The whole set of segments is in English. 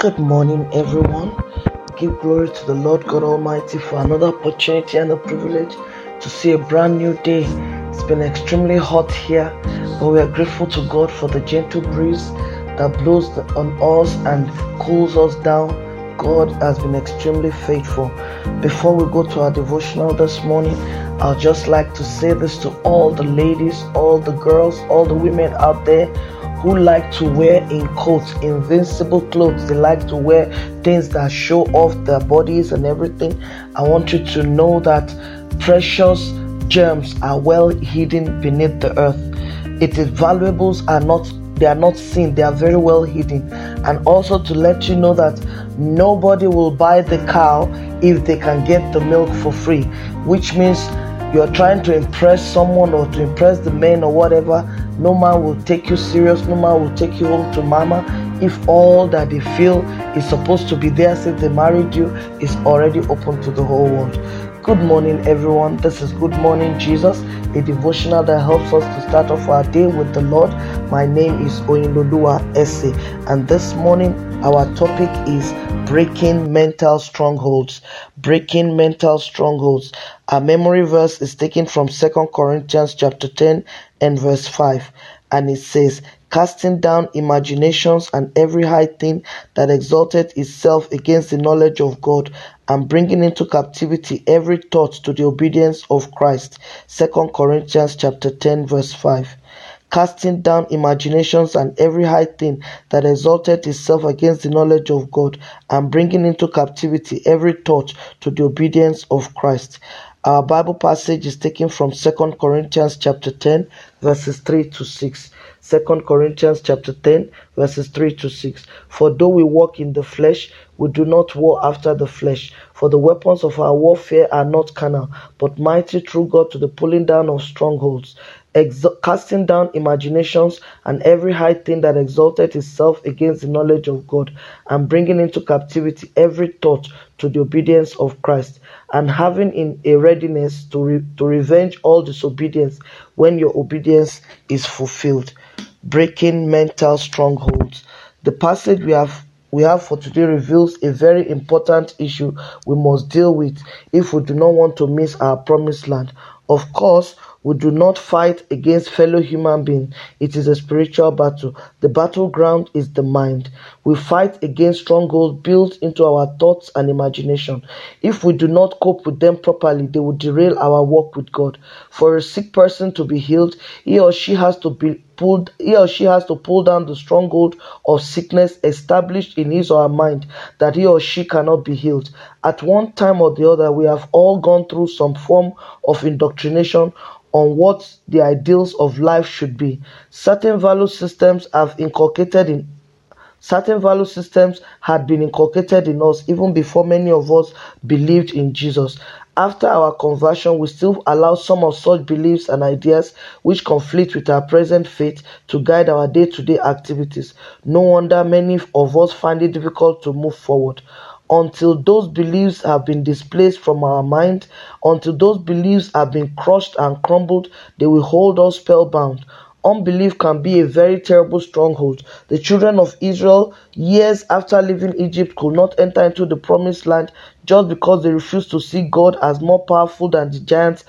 Good morning, everyone. Give glory to the Lord God Almighty for another opportunity and a privilege to see a brand new day. It's been extremely hot here, but we are grateful to God for the gentle breeze that blows on us and cools us down. God has been extremely faithful. Before we go to our devotional this morning, I'd just like to say this to all the ladies, all the girls, all the women out there who like to wear in coats, invincible clothes. They like to wear things that show off their bodies and everything. I want you to know that precious gems are well hidden beneath the earth. It is valuables are not they are not seen, they are very well hidden. And also to let you know that nobody will buy the cow if they can get the milk for free, which means you're trying to impress someone or to impress the men or whatever, no man will take you serious, no man will take you home to mama if all that they feel is supposed to be there since they married you is already open to the whole world. Good morning, everyone. This is Good Morning Jesus, a devotional that helps us to start off our day with the Lord. My name is Oyinlolua Ese, and this morning our topic is breaking mental strongholds. Breaking mental strongholds. Our memory verse is taken from Second Corinthians chapter 10 and verse 5, and it says, casting down imaginations and every high thing that exalted itself against the knowledge of God, and bringing into captivity every thought to the obedience of Christ. 2 Corinthians chapter 10 verse 5 casting down imaginations and every high thing that exalted itself against the knowledge of God, and bringing into captivity every thought to the obedience of Christ. Our Bible passage is taken from 2 Corinthians chapter 10 verses 3 to 6. 2 Corinthians chapter 10 verses 3 to 6. For though we walk in the flesh, we do not war after the flesh. For the weapons of our warfare are not carnal, but mighty through God to the pulling down of strongholds, casting down imaginations and every high thing that exalted itself against the knowledge of God, and bringing into captivity every thought to the obedience of Christ, and having in a readiness to, re- to revenge all disobedience when your obedience is fulfilled breaking mental strongholds. The passage we have we have for today reveals a very important issue we must deal with if we do not want to miss our promised land. Of course, we do not fight against fellow human beings. It is a spiritual battle. The battleground is the mind. We fight against strongholds built into our thoughts and imagination. If we do not cope with them properly, they will derail our walk with God. For a sick person to be healed, he or she has to be pulled he or she has to pull down the stronghold of sickness established in his or her mind that he or she cannot be healed. At one time or the other, we have all gone through some form of indoctrination on what the ideals of life should be. Certain value systems have inculcated in certain value systems had been inculcated in us even before many of us believed in Jesus. After our conversion, we still allow some of such beliefs and ideas which conflict with our present faith to guide our day to day activities. No wonder many of us find it difficult to move forward until those beliefs have been displaced from our mind, until those beliefs have been crushed and crumbled, they will hold us spellbound. Unbelief can be a very terrible stronghold. The children of Israel, years after leaving Egypt, could not enter into the promised land just because they refused to see God as more powerful than the giants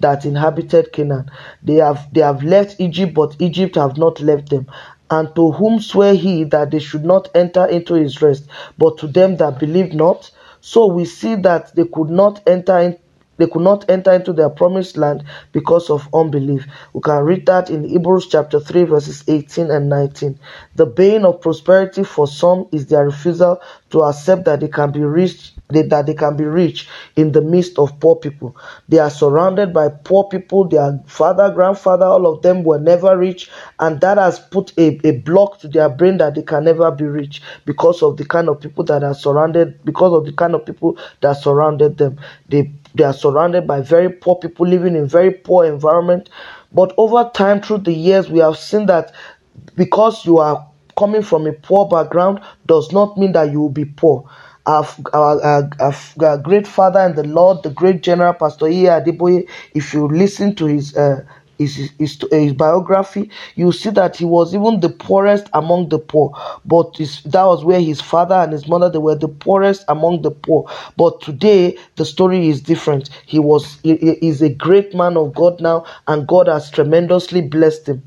that inhabited Canaan. They have they have left Egypt, but Egypt have not left them and to whom swear he that they should not enter into his rest, but to them that believe not. So we see that they could not enter in, they could not enter into their promised land because of unbelief. We can read that in Hebrews chapter 3, verses 18 and 19. The bane of prosperity for some is their refusal to accept that they can be reached that they can be rich in the midst of poor people. They are surrounded by poor people. Their father, grandfather, all of them were never rich, and that has put a, a block to their brain that they can never be rich because of the kind of people that are surrounded, because of the kind of people that surrounded them. They they are surrounded by very poor people living in very poor environment. But over time, through the years, we have seen that because you are coming from a poor background does not mean that you will be poor our, our, our, our, great father and the Lord, the great General Pastor E. Adeboye, if you listen to his uh, his, his, his, biography, you see that he was even the poorest among the poor. But his, that was where his father and his mother they were the poorest among the poor. But today the story is different. He was he is a great man of God now, and God has tremendously blessed him.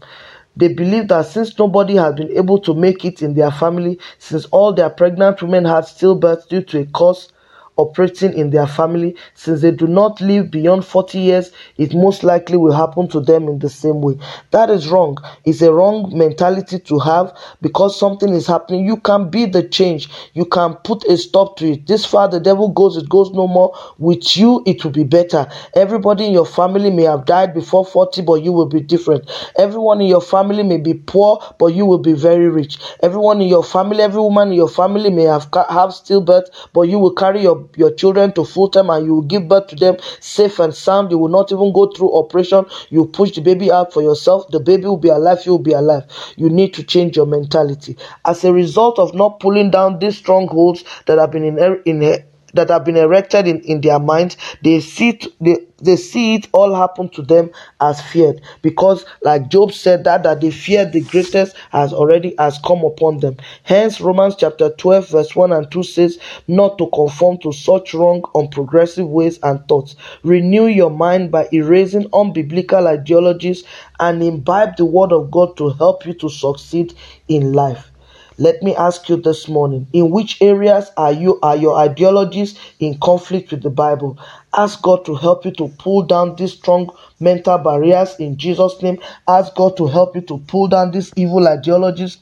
They believe that since nobody has been able to make it in their family, since all their pregnant women had stillbirth due to a cause operating in their family, since they do not live beyond 40 years, it most likely will happen to them in the same way. That is wrong. It's a wrong mentality to have because something is happening. You can be the change. You can put a stop to it. This far the devil goes, it goes no more. With you, it will be better. Everybody in your family may have died before 40, but you will be different. Everyone in your family may be poor, but you will be very rich. Everyone in your family, every woman in your family may have have stillbirth, but you will carry your your children to full time and you give birth to them safe and sound. You will not even go through operation. You push the baby out for yourself. The baby will be alive. You will be alive. You need to change your mentality. As a result of not pulling down these strongholds that have been in, in that have been erected in, in their minds, they see it, they, they see it all happen to them as feared. Because like Job said that that they fear the greatest has already has come upon them. Hence Romans chapter 12 verse 1 and 2 says, not to conform to such wrong, unprogressive ways and thoughts. Renew your mind by erasing unbiblical ideologies and imbibe the word of God to help you to succeed in life. Let me ask you this morning, in which areas are you are your ideologies in conflict with the Bible? Ask God to help you to pull down these strong mental barriers in Jesus name. Ask God to help you to pull down these evil ideologies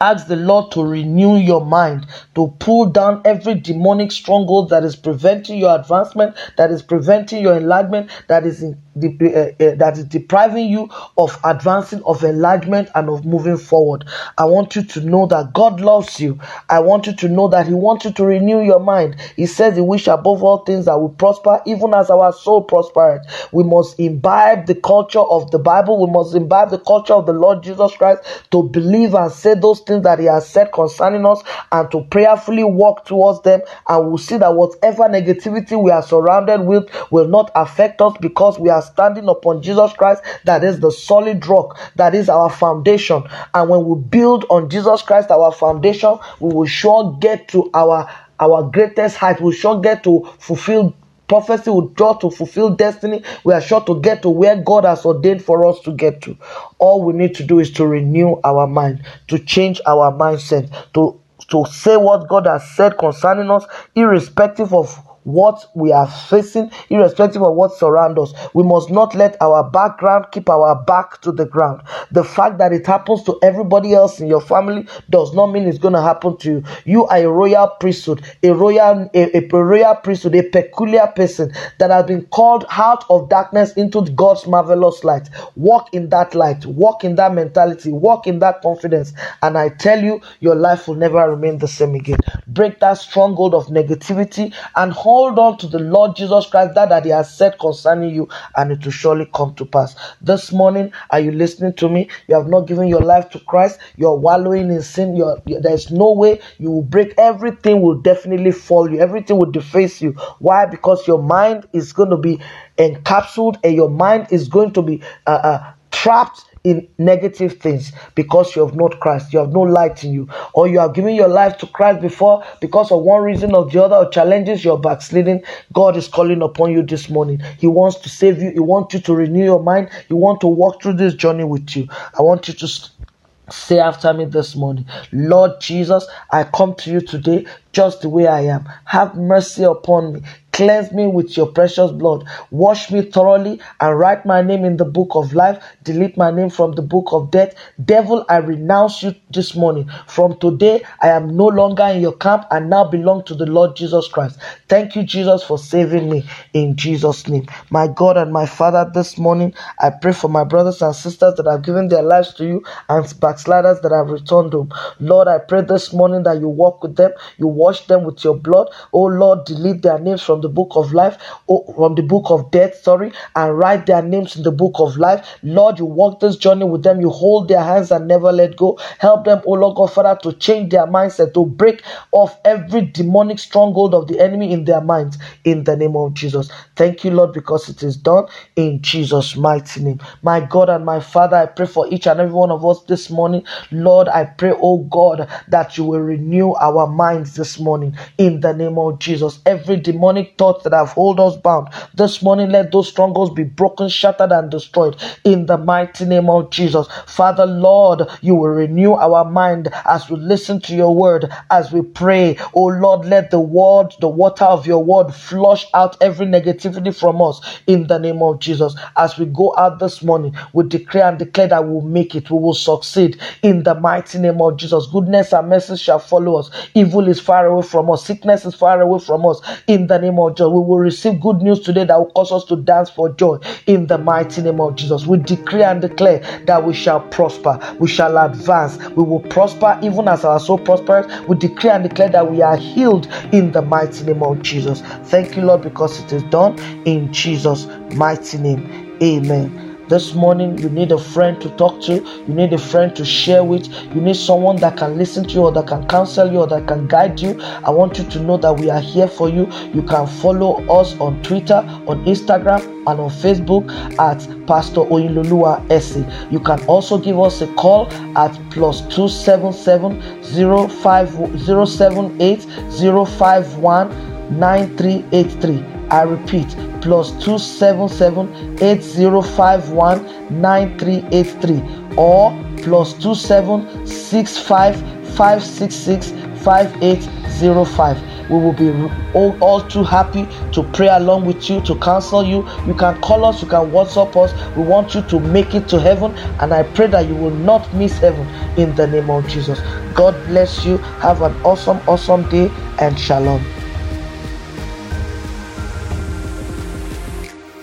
Ask the Lord to renew your mind, to pull down every demonic stronghold that is preventing your advancement, that is preventing your enlargement, that is in uh, uh, that is depriving you of advancing, of enlargement, and of moving forward. I want you to know that God loves you. I want you to know that He wants you to renew your mind. He says He wish above all things that we prosper, even as our soul prospered. We must imbibe the culture of the Bible. We must imbibe the culture of the Lord Jesus Christ to believe and say those things that He has said concerning us and to prayerfully walk towards them. And we'll see that whatever negativity we are surrounded with will not affect us because we are standing upon Jesus Christ, that is the solid rock, that is our foundation. And when we build on Jesus Christ, our foundation, we will sure get to our our greatest height. We sure get to fulfill prophecy will draw to fulfill destiny. We are sure to get to where God has ordained for us to get to. All we need to do is to renew our mind, to change our mindset, to to say what God has said concerning us, irrespective of what we are facing, irrespective of what surrounds us. We must not let our background keep our back to the ground. The fact that it happens to everybody else in your family does not mean it's going to happen to you. You are a royal priesthood, a royal, a, a royal priesthood, a peculiar person that has been called out of darkness into God's marvelous light. Walk in that light, walk in that mentality, walk in that confidence, and I tell you, your life will never remain the same again. Break that stronghold of negativity and hold hold on to the Lord Jesus Christ, that that He has said concerning you, and it will surely come to pass. This morning, are you listening to me? You have not given your life to Christ. You're wallowing in sin. You're, there's no way you will break. Everything will definitely fall you. Everything will deface you. Why? Because your mind is going to be encapsulated, and your mind is going to be uh, uh, trapped in negative things because you have not Christ, you have no light in you, or you have given your life to Christ before because of one reason or the other, or challenges you're backsliding, God is calling upon you this morning. He wants to save you, He wants you to renew your mind, He wants to walk through this journey with you. I want you to Say after me this morning, Lord Jesus, I come to you today just the way I am. Have mercy upon me. Cleanse me with your precious blood. Wash me thoroughly and write my name in the book of life. Delete my name from the book of death. Devil, I renounce you this morning. From today, I am no longer in your camp and now belong to the Lord Jesus Christ. Thank you, Jesus, for saving me in Jesus' name. My God and my Father, this morning, I pray for my brothers and sisters that have given their lives to you and backsliders that have returned home. Lord, I pray this morning that you walk with them, you wash them with your blood. Oh Lord, delete their names from the the book of life, or from the book of death, sorry, and write their names in the book of life. Lord, you walk this journey with them. You hold their hands and never let go. Help them, oh Lord God, Father, to change their mindset, to break off every demonic stronghold of the enemy in their minds in the name of Jesus. Thank you, Lord, because it is done in Jesus' mighty name. My God and my Father, I pray for each and every one of us this morning. Lord, I pray, oh God, that you will renew our minds this morning in the name of Jesus. Every demonic thought that have hold us bound this morning, let those strongholds be broken, shattered, and destroyed in the mighty name of Jesus. Father, Lord, you will renew our mind as we listen to your word, as we pray. Oh Lord, let the word, the water of your word flush out every negativity from us in the name of Jesus. As we go out this morning, we declare and declare that we'll make it, we will succeed in the mighty name of Jesus. Goodness and mercy shall follow us. Evil is far away from us, sickness is far away from us in the name of Jesus. We will receive good news today that will cause us to dance for joy in the mighty name of Jesus. We declare and declare that we shall prosper, we shall advance, we will prosper even as our soul prospers. We declare and declare that we are healed in the mighty name of Jesus. Thank you, Lord, because it is done in Jesus' mighty name. Amen. This morning, you need a friend to talk to, you need a friend to share with, you need someone that can listen to you or that can counsel you or that can guide you. I want you to know that we are here for you. You can follow us on Twitter, on Instagram, and on Facebook at Pastor Oyinlolua Esse. You can also give us a call at plus 277 078 051 9383. I repeat, plus 277 8051 9383 or plus 2765 566 5805 we will be all, all, too happy to pray along with you to counsel you. You can call us you can whatsapp us. We want you to make it to heaven and i pray that you will not miss heaven in the name of jesus. God bless you. Have an awesome awesome day and shalom